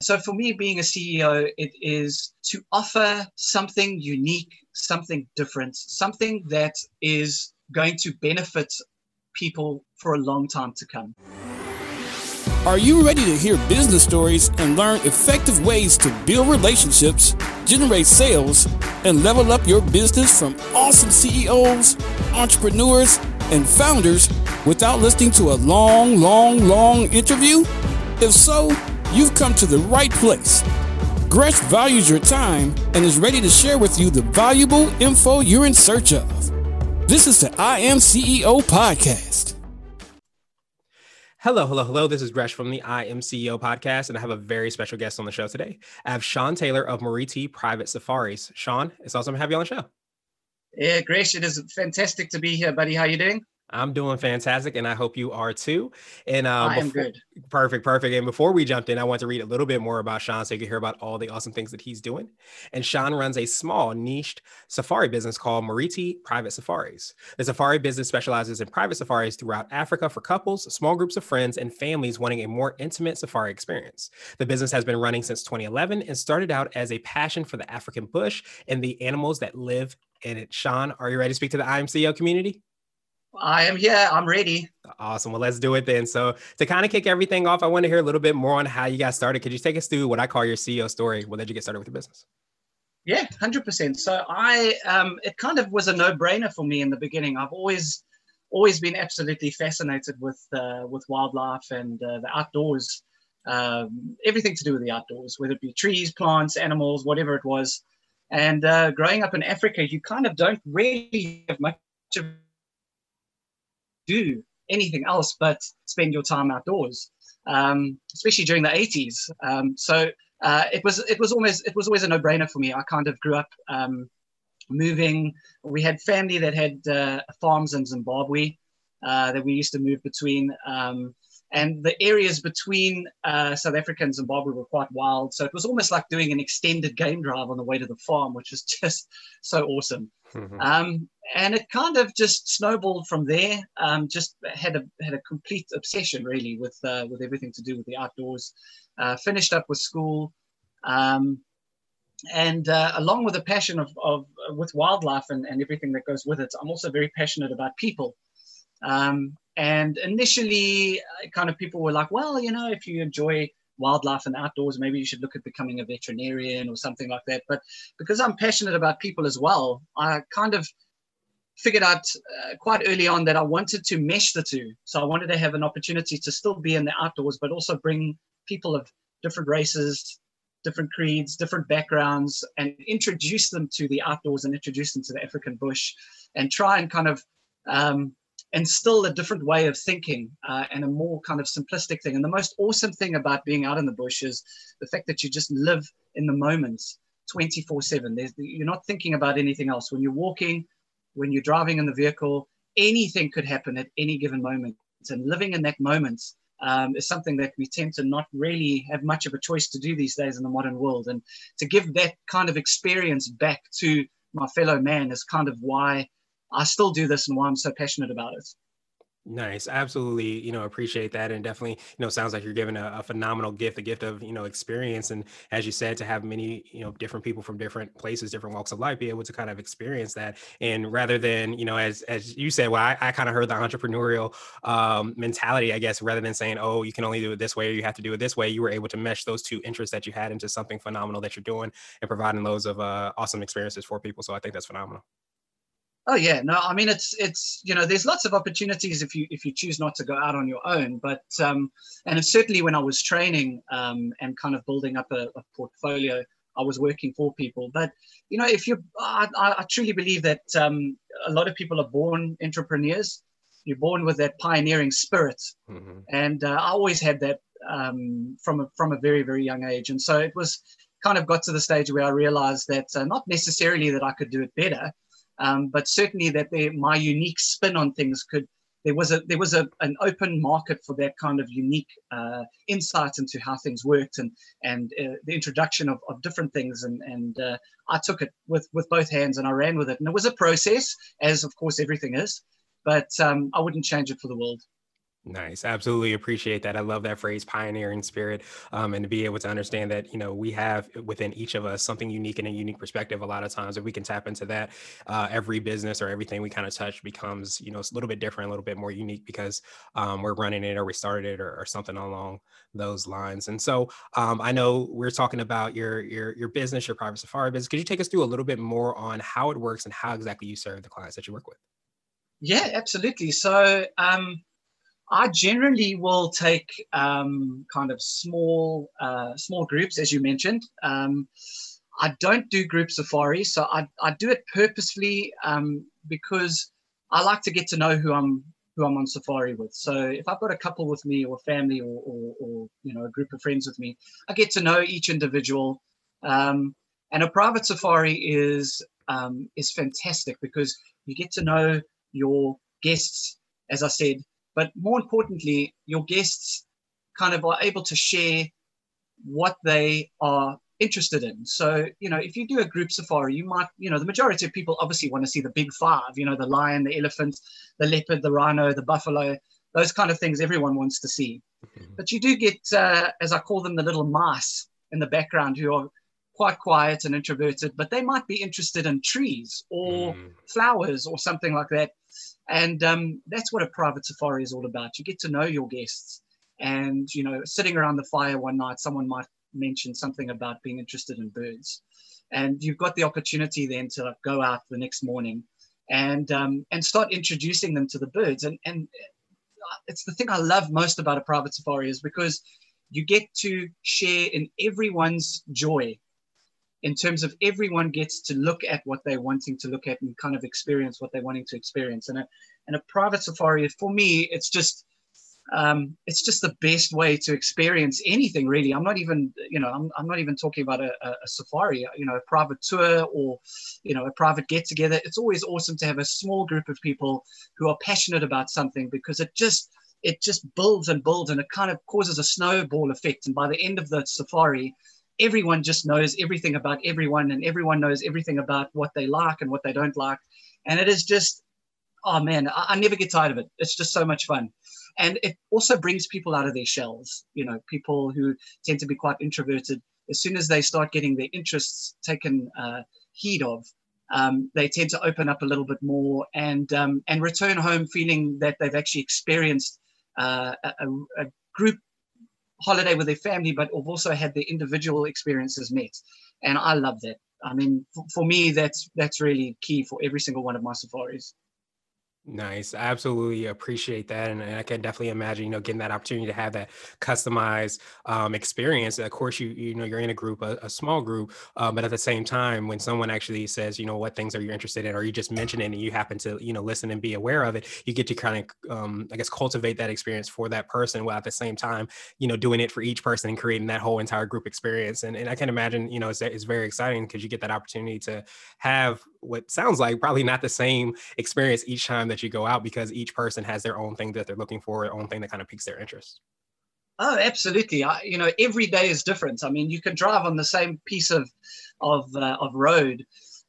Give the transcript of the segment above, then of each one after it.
So for me, being a CEO, it is to offer something unique, something different, something that is going to benefit people for a long time to come. Are you ready to hear business stories and learn effective ways to build relationships, generate sales, and level up your business from awesome CEOs, entrepreneurs, and founders without listening to a long, long, long interview? If so, you've come to the right place. Gresh values your time and is ready to share with you the valuable info you're in search of. This is the I Am CEO podcast. Hello, hello, hello. This is Gresh from the I Am CEO podcast, and I have a very special guest on the show today. I have Sean Taylor of Mariti Private Safaris. Sean, it's awesome to have you on the show. Yeah, Gresh, it is fantastic to be here, buddy. How you doing? I'm doing fantastic, and I hope you are too. And uh, I am before, good. Perfect, perfect. And before we jumped in, I want to read a little bit more about Sean so you can hear about all the awesome things that he's doing. And Sean runs a small niched safari business called Mariti Private Safaris. The safari business specializes in private safaris throughout Africa for couples, small groups of friends, and families wanting a more intimate safari experience. The business has been running since 2011 and started out as a passion for the African bush and the animals that live in it. Sean, are you ready to speak to the I Am CEO community? I am here. I'm ready. Awesome. Well, let's do it then. So, to kind of kick everything off, I want to hear a little bit more on how you got started. Could you take us through what I call your CEO story? What did you get started with the business? Yeah, hundred percent. So I, um, it kind of was a no-brainer for me in the beginning. I've always, always been absolutely fascinated with uh, with wildlife and uh, the outdoors, um, everything to do with the outdoors, whether it be trees, plants, animals, whatever it was. And uh, growing up in Africa, you kind of don't really have much of do anything else but spend your time outdoors, um, especially during the 80s. Um, so uh, it was it was almost it was always a no-brainer for me. I kind of grew up um, moving. We had family that had uh, farms in Zimbabwe uh, that we used to move between. Um, and the areas between uh, South Africa and Zimbabwe were quite wild. So it was almost like doing an extended game drive on the way to the farm, which was just so awesome. Mm-hmm. And it kind of just snowballed from there. Um, just had a had a complete obsession really with uh, with everything to do with the outdoors. Uh, finished up with school, um, and uh, along with a passion of, of with wildlife and, and everything that goes with it, I'm also very passionate about people. Um, and initially, uh, kind of people were like, well, you know, if you enjoy wildlife and outdoors, maybe you should look at becoming a veterinarian or something like that. But because I'm passionate about people as well, I kind of figured out uh, quite early on that I wanted to mesh the two. So I wanted to have an opportunity to still be in the outdoors, but also bring people of different races, different creeds, different backgrounds, and introduce them to the outdoors and introduce them to the African bush and try and kind of um, and still a different way of thinking uh, and a more kind of simplistic thing. And the most awesome thing about being out in the bush is the fact that you just live in the moment 24 7. You're not thinking about anything else. When you're walking, when you're driving in the vehicle, anything could happen at any given moment. And living in that moment um, is something that we tend to not really have much of a choice to do these days in the modern world. And to give that kind of experience back to my fellow man is kind of why I still do this and why I'm so passionate about it. Nice. Absolutely. You know, appreciate that. And definitely, you know, sounds like you're given a, a, phenomenal gift, a gift of, you know, experience. And as you said, to have many, you know, different people from different places, different walks of life, be able to kind of experience that. And rather than, you know, as, as you said, well, I, I kind of heard the entrepreneurial um, mentality, I guess, rather than saying, oh, you can only do it this way or you have to do it this way, you were able to mesh those two interests that you had into something phenomenal that you're doing and providing loads of uh, awesome experiences for people. So I think that's phenomenal. Oh yeah, no, I mean it's it's you know there's lots of opportunities if you if you choose not to go out on your own, but um, and certainly when I was training um, and kind of building up a, a, portfolio, I was working for people. But you know if you, I, I truly believe that um, a lot of people are born entrepreneurs. You're born with that pioneering spirit, mm-hmm. and uh, I always had that um, from a, from a very very young age, and so it was kind of got to the stage where I realized that uh, not necessarily that I could do it better um, but certainly that they, my unique spin on things could there was a there was a, an open market for that kind of unique uh, insight into how things worked and and uh, the introduction of, of different things and and uh, I took it with with both hands and I ran with it and it was a process as of course everything is but um, I wouldn't change it for the world. Nice. Absolutely appreciate that. I love that phrase, pioneering spirit, um, and to be able to understand that, you know, we have within each of us something unique and a unique perspective. A lot of times, if we can tap into that, uh, every business or everything we kind of touch becomes, you know, a little bit different, a little bit more unique because um, we're running it or we started it or, or, something along those lines. And so um, I know we're talking about your, your, your business, your private safari business. Could you take us through a little bit more on how it works and how exactly you serve the clients that you work with? Yeah, absolutely. So, um, I generally will take um, kind of small uh, small groups, as you mentioned. Um, I don't do group safari, so I, I do it purposefully um, because I like to get to know who I'm who I'm on safari with. So if I've got a couple with me, or family, or, or, or you know a group of friends with me, I get to know each individual. Um, and a private safari is um, is fantastic because you get to know your guests, as I said, but more importantly, your guests kind of are able to share what they are interested in. So, you know, if you do a group safari, you might, you know, the majority of people obviously want to see the big five, you know, the lion, the elephant, the leopard, the rhino, the buffalo, those kind of things everyone wants to see. Mm-hmm. But you do get, uh, as I call them, the little mice in the background who are quite quiet and introverted, but they might be interested in trees or mm. flowers or something like that. And um, that's what a private safari is all about. You get to know your guests. And, you know, sitting around the fire one night, someone might mention something about being interested in birds. And you've got the opportunity then to go out the next morning and um, and start introducing them to the birds. And, and it's the thing I love most about a private safari is because you get to share in everyone's joy in terms of everyone gets to look at what they're wanting to look at and kind of experience what they're wanting to experience. And a, and a private safari, for me, it's just um, it's just the best way to experience anything really. I'm not even, you know, I'm, I'm not even talking about a, a, safari, you know, a private tour or, you know, a private get together. It's always awesome to have a small group of people who are passionate about something because it just, it just builds and builds and it kind of causes a snowball effect. And by the end of the safari, everyone just knows everything about everyone and everyone knows everything about what they like and what they don't like. And it is just oh man I, I, never get tired of it. It's just so much fun. And it also brings people out of their shells you know people who tend to be quite introverted. As soon as they start getting their interests taken uh, heed of um, they tend to open up a little bit more and um, and return home feeling that they've actually experienced uh, a, a, group holiday with their family, but have also had their individual experiences met. And I love that. I mean, for, for me, that's that's really key for every single one of my safaris. Nice. I absolutely appreciate that. And, and, I can definitely imagine, you know, getting that opportunity to have that customized um, experience. Of course, you, you know, you're in a group, a, a small group, uh, but at the same time, when someone actually says, you know, what things are you interested in, or you just mention it and you happen to, you know, listen and be aware of it, you get to kind of, um, I guess, cultivate that experience for that person while at the same time, you know, doing it for each person and creating that whole entire group experience. And, and I can imagine, you know, it's, it's very exciting because you get that opportunity to have what sounds like probably not the same experience each time that you go out because each person has their own thing that they're looking for, their own thing that kind of piques their interest. Oh, absolutely. I, you know, every day is different. I mean, you can drive on the same piece of of uh, of road,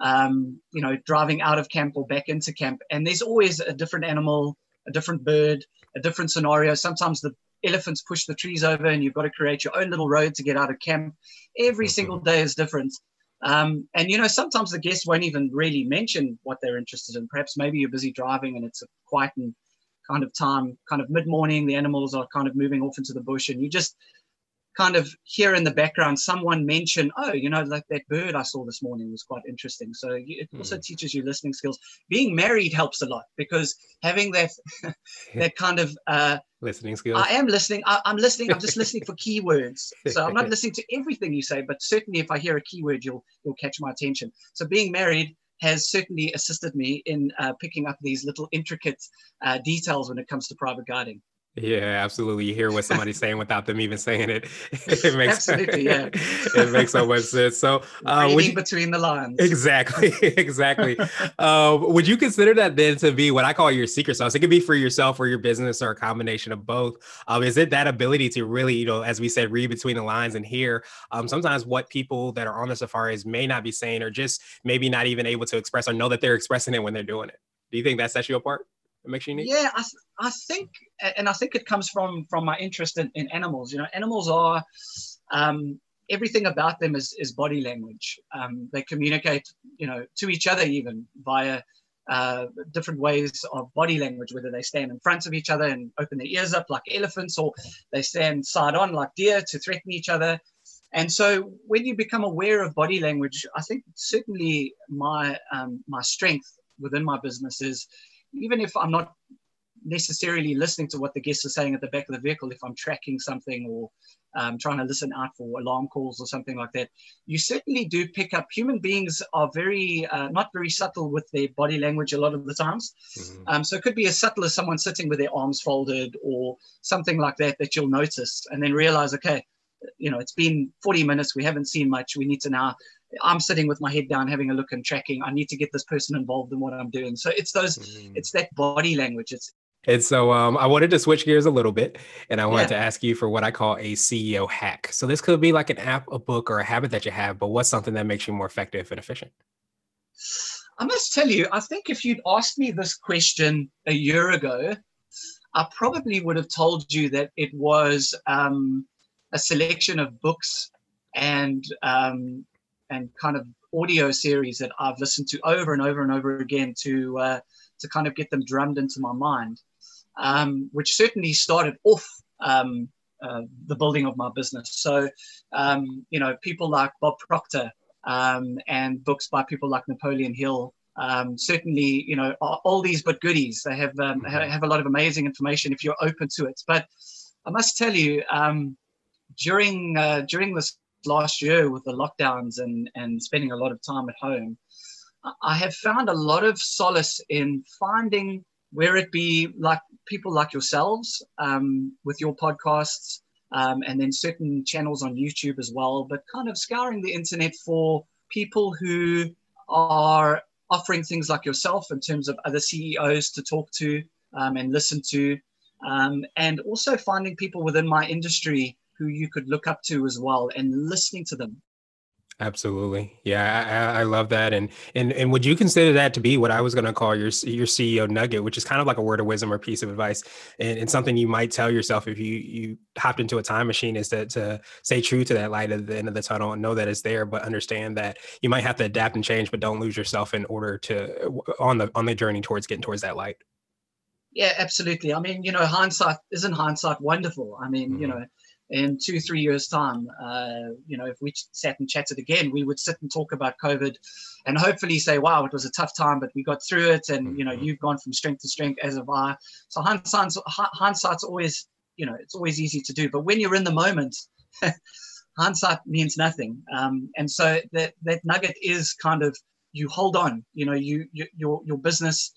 um, you know, driving out of camp or back into camp, and there's always a different animal, a different bird, a different scenario. Sometimes the elephants push the trees over, and you've got to create your own little road to get out of camp. Every mm-hmm. single day is different. Um, and you know, sometimes the guests won't even really mention what they're interested in. Perhaps maybe you're busy driving and it's a quiet and kind of time, kind of mid morning. The animals are kind of moving off into the bush, and you just kind of hear in the background someone mention, oh, you know, like that bird I saw this morning was quite interesting. So it also mm. teaches you listening skills. Being married helps a lot because having that that kind of uh, listening skills. I am listening. I, am listening. I'm just listening for keywords. So I'm not listening to everything you say, but certainly if I hear a keyword, you'll you'll catch my attention. So being married has certainly assisted me in uh, picking up these little intricate uh, details when it comes to private guiding. Yeah, absolutely. You hear what somebody's saying without them even saying it. It makes absolutely, yeah. it makes so much sense. So, uh, would you, between the lines. Exactly, exactly. uh, would you consider that then to be what I call your secret sauce? It could be for yourself or your business or a combination of both. Um, is it that ability to really, you know, as we said, read between the lines and hear um, sometimes what people that are on the safaris may not be saying, or just maybe not even able to express or know that they're expressing it when they're doing it? Do you think that sets you apart? Unique. Yeah, I, I think, and I think it comes from from my interest in, in animals. You know, animals are um, everything about them is, is body language. Um, they communicate, you know, to each other even via uh, different ways of body language, whether they stand in front of each other and open their ears up like elephants, or they stand side on like deer to threaten each other. And so, when you become aware of body language, I think certainly my um, my strength within my business is, even if I'm not necessarily listening to what the guests are saying at the back of the vehicle, if I'm tracking something or um, trying to listen out for alarm calls or something like that, you certainly do pick up. Human beings are very, uh, not very subtle with their body language a lot of the times. Mm-hmm. Um, so it could be as subtle as someone sitting with their arms folded or something like that that you'll notice and then realize, okay, you know, it's been 40 minutes. We haven't seen much. We need to now. I'm sitting with my head down, having a look and tracking. I need to get this person involved in what I'm doing. So it's those, mm-hmm. it's that body language. It's and so um, I wanted to switch gears a little bit and I wanted yeah. to ask you for what I call a CEO hack. So this could be like an app, a book, or a habit that you have, but what's something that makes you more effective and efficient? I must tell you, I think if you'd asked me this question a year ago, I probably would have told you that it was um, a selection of books and um, and kind of audio series that I've listened to over and over and over again to uh, to kind of get them drummed into my mind um, which certainly started off um, uh, the building of my business. So, um, you know, people like Bob Proctor um, and books by people like Napoleon Hill. Um, certainly, you know, all these but goodies. They have um, mm-hmm. have a lot of amazing information if you're open to it. But I must tell you, during uh, during this last year with the lockdowns and and spending a lot of time at home, I have found a lot of solace in finding where it be like people like yourselves um, with your podcasts um, and then certain channels on YouTube as well, but kind of scouring the internet for people who are offering things like yourself in terms of other CEOs to talk to um, and listen to, um, and also finding people within my industry who you could look up to as well and listening to them Absolutely. Yeah, I, I, love that. And and and would you consider that to be what I was going to call your your CEO nugget, which is kind of like a word of wisdom or piece of advice, and, and something you might tell yourself if you you hopped into a time machine is to to stay true to that light at the end of the tunnel and know that it's there, but understand that you might have to adapt and change, but don't lose yourself in order to on the on the journey towards getting towards that light. Yeah, absolutely. I mean, you know, hindsight isn't hindsight wonderful. I mean, mm-hmm. you know in two, three years' time, uh, you know, if we sat and chatted again, we would sit and talk about COVID and hopefully say, wow, it was a tough time, but we got through it. And, you know, mm-hmm. you've gone from strength to strength as of I. So hindsight's, hindsight's always, you know, it's always easy to do. But when you're in the moment, hindsight means nothing. Um, and so that, that nugget is kind of, you hold on, you know, you, you your, your business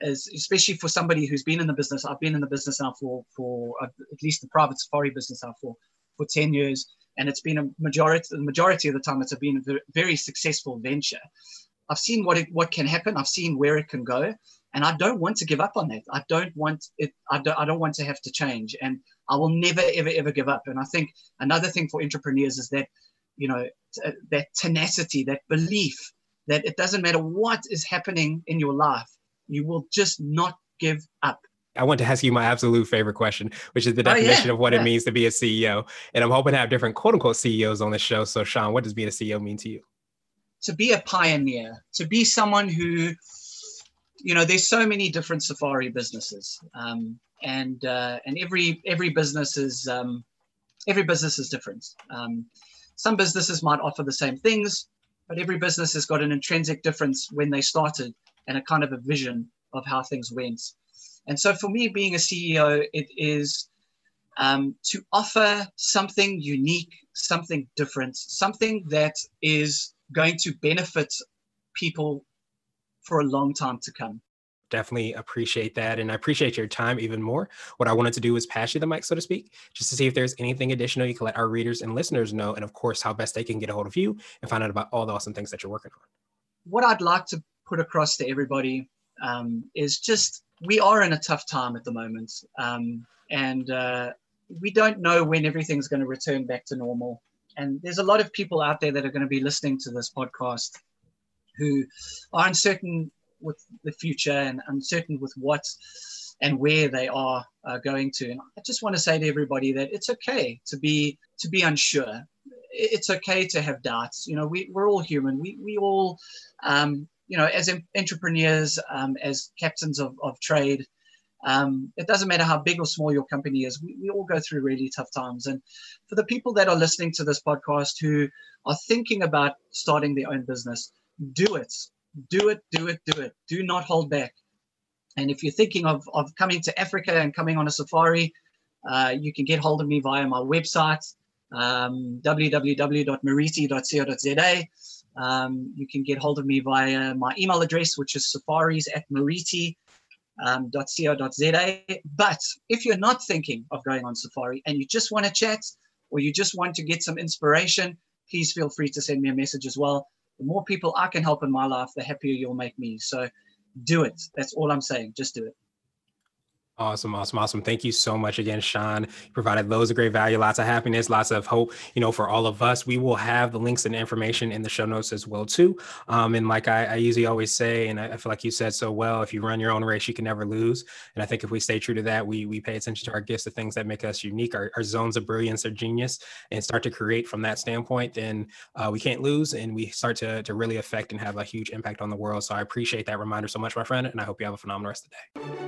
is especially for somebody who's been in the business. I've been in the business now for for uh, at least the private safari business now for for ten years, and it's been a majority the majority of the time it's been a very successful venture. I've seen what it what can happen. I've seen where it can go, and I don't want to give up on that. I don't want it. I don't. I don't want to have to change, and I will never ever ever give up. And I think another thing for entrepreneurs is that you know t- that tenacity, that belief that it doesn't matter what is happening in your life you will just not give up. I want to ask you my absolute favorite question, which is the definition oh, yeah, of what yeah. it means to be a CEO. And I'm hoping to have different quote unquote CEOs on the show. So, Sean, what does being a CEO mean to you? To be a pioneer, to be someone who, you know, there's so many different safari businesses, um, and uh, and every every business is um, every business is different. Um, some businesses might offer the same things, but every business has got an intrinsic difference when they started and a kind of a vision of how things went. And so for me, being a CEO, it is um, to offer something unique, something different, something that is going to benefit people for a long time to come. Definitely appreciate that. And I appreciate your time even more. What I wanted to do was pass you the mic, so to speak, just to see if there's anything additional you can let our readers and listeners know. And of course, how best they can get a hold of you and find out about all the awesome things that you're working on. What I'd like to put across to everybody um, is just we are in a tough time at the moment, um, and uh, we don't know when everything's going to return back to normal. And there's a lot of people out there that are going to be listening to this podcast who are uncertain with the future and uncertain with what and where they are uh, going to. And I just want to say to everybody that it's okay to be to be unsure. It's okay to have doubts. You know, we, we're all human. We, we all, um, you know, as entrepreneurs, um, as captains of, of trade, um, it doesn't matter how big or small your company is. We, we all go through really tough times. And for the people that are listening to this podcast who are thinking about starting their own business, do it. Do it, do it, do it. Do not hold back. And if you're thinking of, of coming to Africa and coming on a safari, uh, you can get hold of me via my website, um, www.mariti.co.za. Um, you can get hold of me via my email address, which is safaris at mariti.co.za. Um, but if you're not thinking of going on safari and you just want to chat or you just want to get some inspiration, please feel free to send me a message as well. The more people I can help in my life, the happier you'll make me. So do it. That's all I'm saying. Just do it. Awesome, awesome, awesome. Thank you so much again, Sean. You provided loads of great value, lots of happiness, lots of hope, you know, for all of us. We will have the links and information in the show notes as well, too. Um, and like I, I, usually always say, and I, feel like you said so well, if you run your own race, you can never lose. And I think if we stay true to that, we we pay attention to our gifts, the things that make us unique, our, our zones of brilliance or genius, and start to create from that standpoint, then uh, we can't lose and we start to, to really affect and have a huge impact on the world. So I appreciate that reminder so much, my friend. And I hope you have a phenomenal rest of the day.